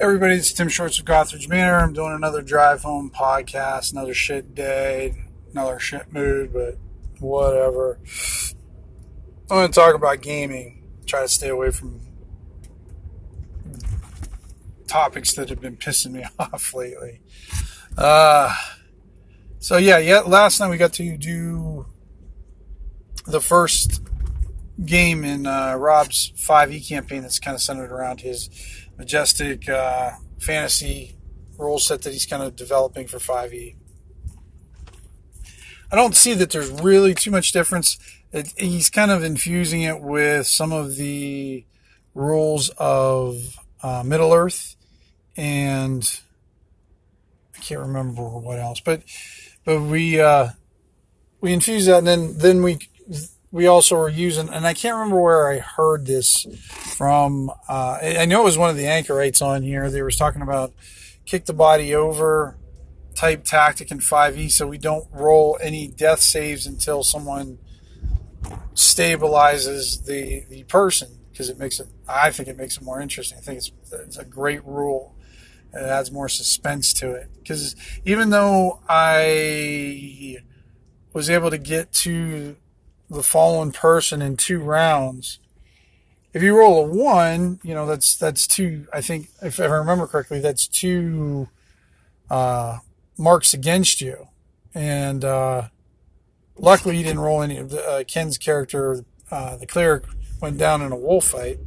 Everybody, it's Tim Shorts of Gothridge Manor. I'm doing another drive home podcast, another shit day, another shit mood, but whatever. I'm going to talk about gaming. Try to stay away from topics that have been pissing me off lately. Uh, so yeah, yeah. Last night we got to do the first game in uh, Rob's 5e campaign that's kind of centered around his majestic uh, fantasy rule set that he's kind of developing for 5e. I don't see that there's really too much difference. It, he's kind of infusing it with some of the rules of uh, Middle Earth and I can't remember what else, but but we uh, we infuse that, and then then we we also were using, and I can't remember where I heard this from. Uh, I know it was one of the anchorites on here. They was talking about kick the body over type tactic in 5e, so we don't roll any death saves until someone stabilizes the the person because it makes it. I think it makes it more interesting. I think it's it's a great rule. It adds more suspense to it because even though I was able to get to the fallen person in two rounds. If you roll a one, you know that's that's two. I think if I remember correctly, that's two uh, marks against you. And uh, luckily, you didn't roll any. of the, uh, Ken's character, uh, the cleric, went down in a wolf fight,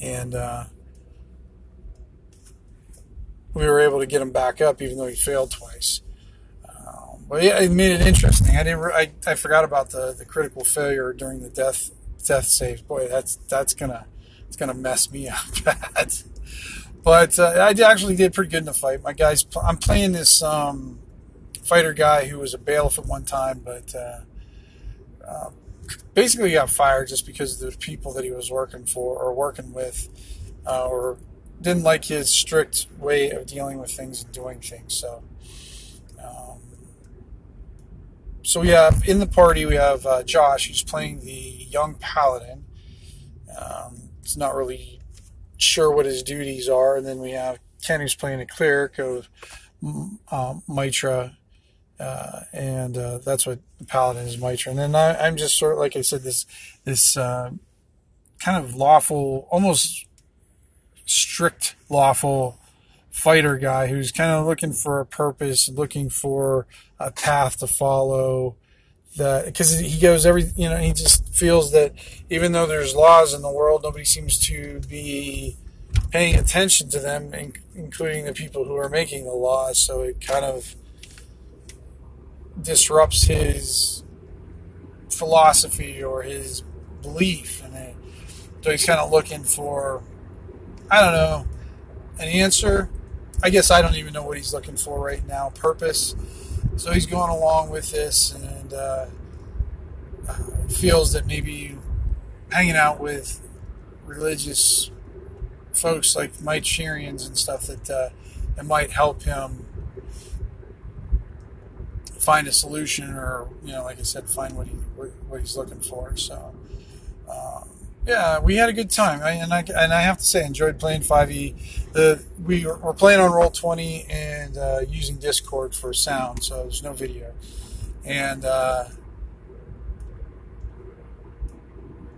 and uh, we were able to get him back up, even though he failed twice. Well, yeah, it made it interesting. I didn't. I, I forgot about the, the critical failure during the death death saves. Boy, that's that's gonna it's gonna mess me up bad. But uh, I actually did pretty good in the fight. My guys, I'm playing this um, fighter guy who was a bailiff at one time, but uh, uh, basically got fired just because of the people that he was working for or working with, uh, or didn't like his strict way of dealing with things and doing things. So so we have in the party we have uh, Josh who's playing the young paladin. Um, it's not really sure what his duties are, and then we have Ken who's playing a cleric of uh, Mitra, uh, and uh, that's what the paladin is Mitra. And then I, am just sort of like I said this this uh, kind of lawful, almost strict lawful fighter guy who's kind of looking for a purpose, looking for a path to follow. That because he goes every you know he just feels that even though there's laws in the world, nobody seems to be paying attention to them, including the people who are making the laws. So it kind of disrupts his philosophy or his belief, and it, so he's kind of looking for I don't know an answer I guess I don't even know what he's looking for right now. Purpose. So he's going along with this and uh, feels that maybe hanging out with religious folks like Mike Sherians and stuff that uh, that might help him find a solution or you know like I said find what he what he's looking for so um, yeah, we had a good time, I, and I and I have to say, I enjoyed playing 5e. The we were, playing on Roll 20 and uh, using Discord for sound, so there's no video. And uh,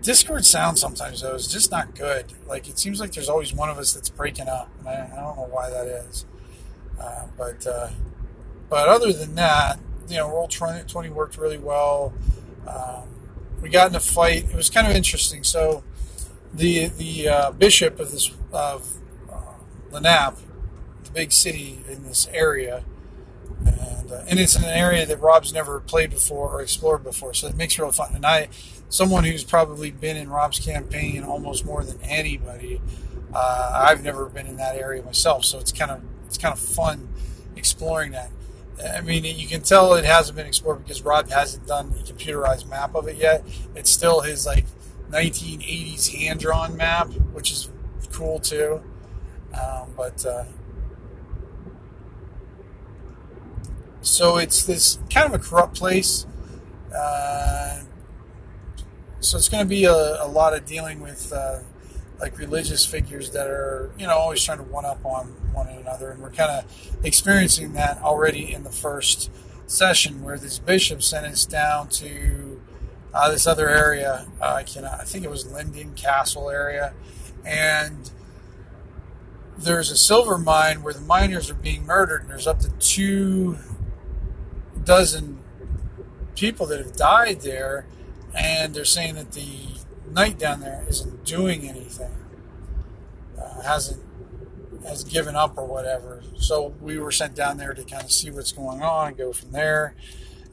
Discord sound sometimes though is just not good. Like it seems like there's always one of us that's breaking up, and I, I don't know why that is. Uh, but uh, but other than that, you know, Roll 20 worked really well. Um, we got in a fight. It was kind of interesting. So the the uh, bishop of this of Lenap, the big city in this area, and, uh, and it's an area that Rob's never played before or explored before, so it makes it real fun. And I, someone who's probably been in Rob's campaign almost more than anybody, uh, I've never been in that area myself, so it's kind of it's kind of fun exploring that. I mean, you can tell it hasn't been explored because Rob hasn't done a computerized map of it yet. It's still his like 1980s hand drawn map, which is cool too. Um, but uh, so it's this kind of a corrupt place. Uh, so it's going to be a, a, lot of dealing with uh, like religious figures that are you know always trying to one up on one another, and we're kind of experiencing that already in the first session where this bishop sent us down to uh, this other area. Uh, I can I think it was Linden Castle area, and there's a silver mine where the miners are being murdered, and there's up to two dozen people that have died there, and they're saying that the knight down there isn't doing anything, uh, hasn't has given up or whatever. So we were sent down there to kind of see what's going on go from there.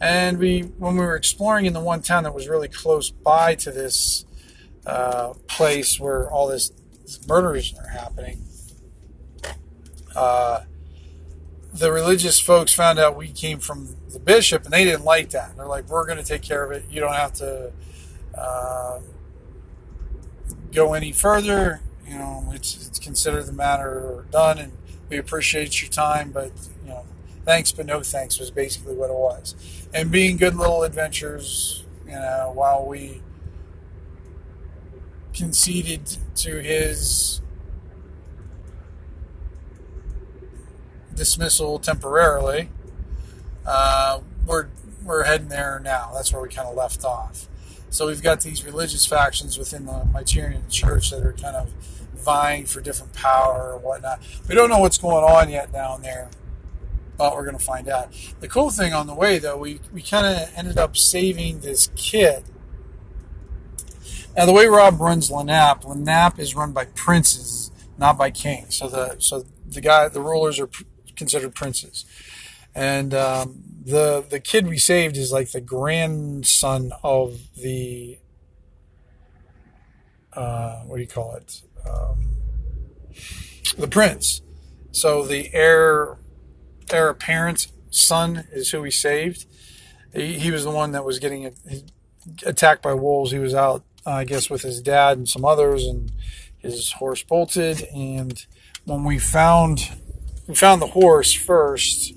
And we, when we were exploring in the one town that was really close by to this uh, place where all this, this murders are happening, uh, the religious folks found out we came from the bishop, and they didn't like that. They're like, "We're going to take care of it. You don't have to uh, go any further. You know, it's, it's considered the matter done, and we appreciate your time, but you know, thanks but no thanks was basically what it was. And being good little adventures, you know, while we conceded to his dismissal temporarily. Uh, we're we're heading there now. That's where we kind of left off. So we've got these religious factions within the Mitarian Church that are kind of vying for different power or whatnot. We don't know what's going on yet down there, but we're going to find out. The cool thing on the way, though, we, we kind of ended up saving this kid. Now, the way Rob runs Lenap, Lenap is run by princes, not by kings. So the so the guy, the rulers are considered princes. And um, the the kid we saved is like the grandson of the uh, what do you call it? Um, the prince. So the heir heir apparent son is who we saved. He, he was the one that was getting attacked by wolves. He was out, uh, I guess, with his dad and some others, and his horse bolted. And when we found we found the horse first,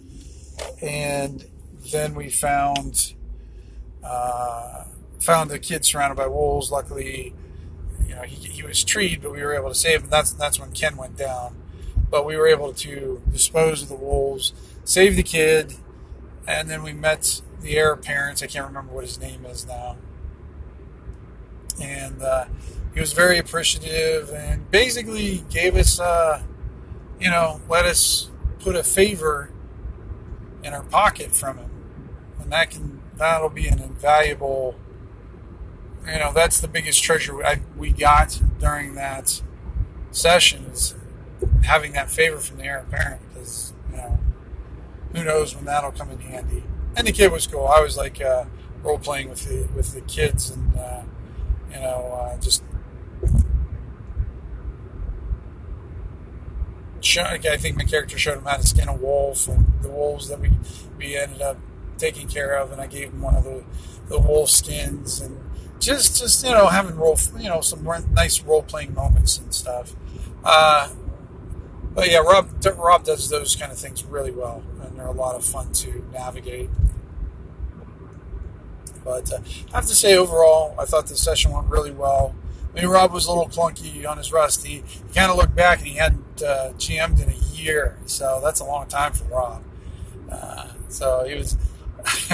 and then we found uh, found the kid surrounded by wolves. Luckily, you know he, he was treed, but we were able to save him. That's that's when Ken went down. But we were able to dispose of the wolves, save the kid, and then we met the heir apparent. I can't remember what his name is now. And uh, he was very appreciative and basically gave us. Uh, you know, let us put a favor in our pocket from him. And that can, that'll be an invaluable, you know, that's the biggest treasure I, we got during that session is having that favor from the heir apparent because, you know, who knows when that'll come in handy. And the kid was cool. I was like, uh, role playing with the, with the kids and, uh, you know, uh, just I think my character showed him how to skin a wolf, and the wolves that we we ended up taking care of, and I gave him one of the the wolf skins, and just just you know having role you know some nice role playing moments and stuff. Uh, but yeah, Rob Rob does those kind of things really well, and they're a lot of fun to navigate. But uh, I have to say, overall, I thought the session went really well. I mean, Rob was a little clunky on his rust. He, he kind of looked back and he hadn't uh, GM'd in a year, so that's a long time for Rob. Uh, so he was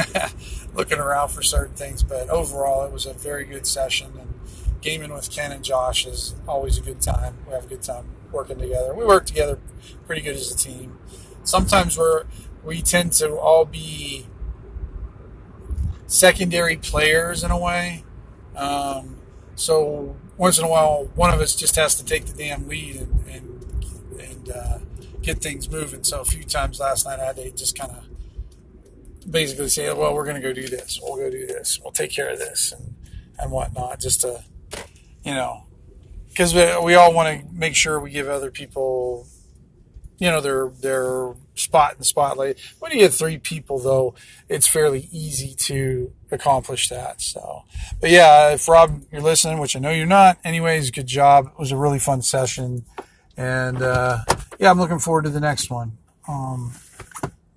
looking around for certain things, but overall, it was a very good session. And gaming with Ken and Josh is always a good time. We have a good time working together. We work together pretty good as a team. Sometimes we're we tend to all be secondary players in a way. Um, so once in a while, one of us just has to take the damn lead and and, and uh, get things moving. So a few times last night, I had to just kind of basically say, "Well, we're going to go do this. We'll go do this. We'll take care of this and and whatnot." Just to, you know, because we, we all want to make sure we give other people, you know, their their spot in the spotlight. When you get three people, though, it's fairly easy to accomplish that. So, but yeah, if Rob, you're listening, which I know you're not, anyways, good job. It was a really fun session. And, uh, yeah, I'm looking forward to the next one. Um,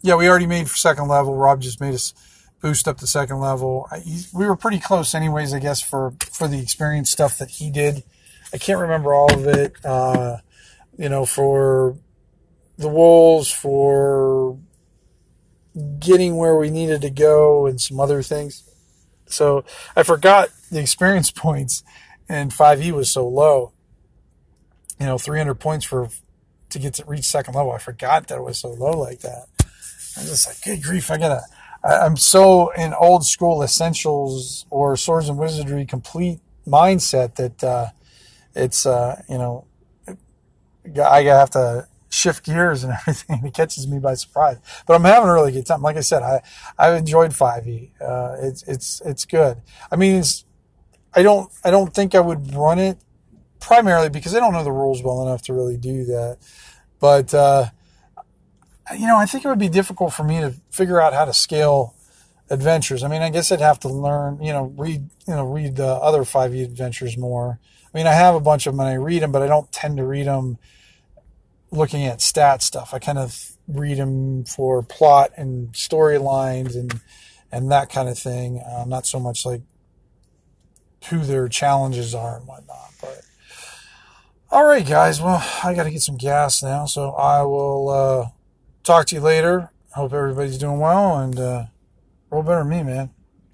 yeah, we already made for second level. Rob just made us boost up to second level. I, we were pretty close anyways, I guess, for, for the experience stuff that he did. I can't remember all of it. Uh, you know, for the Wolves, for getting where we needed to go, and some other things. So I forgot the experience points, and 5e was so low. You know, 300 points for to get to reach second level. I forgot that it was so low like that. I'm just like, good grief, I gotta. I, I'm so in old school essentials or swords and wizardry complete mindset that uh, it's uh, you know I have to shift gears and everything. It catches me by surprise. But I'm having a really good time. Like I said, I I've enjoyed 5e. Uh, it's it's it's good. I mean, it's I don't I don't think I would run it primarily because I don't know the rules well enough to really do that. But uh, you know, I think it would be difficult for me to figure out how to scale adventures. I mean, I guess I'd have to learn, you know, read, you know, read the other 5e adventures more. I mean, I have a bunch of them and I read them, but I don't tend to read them looking at stat stuff. I kind of read them for plot and storylines and and that kind of thing. Uh, not so much like who their challenges are and whatnot. But all right, guys. Well, I got to get some gas now, so I will uh, talk to you later. Hope everybody's doing well and uh, roll better than me, man.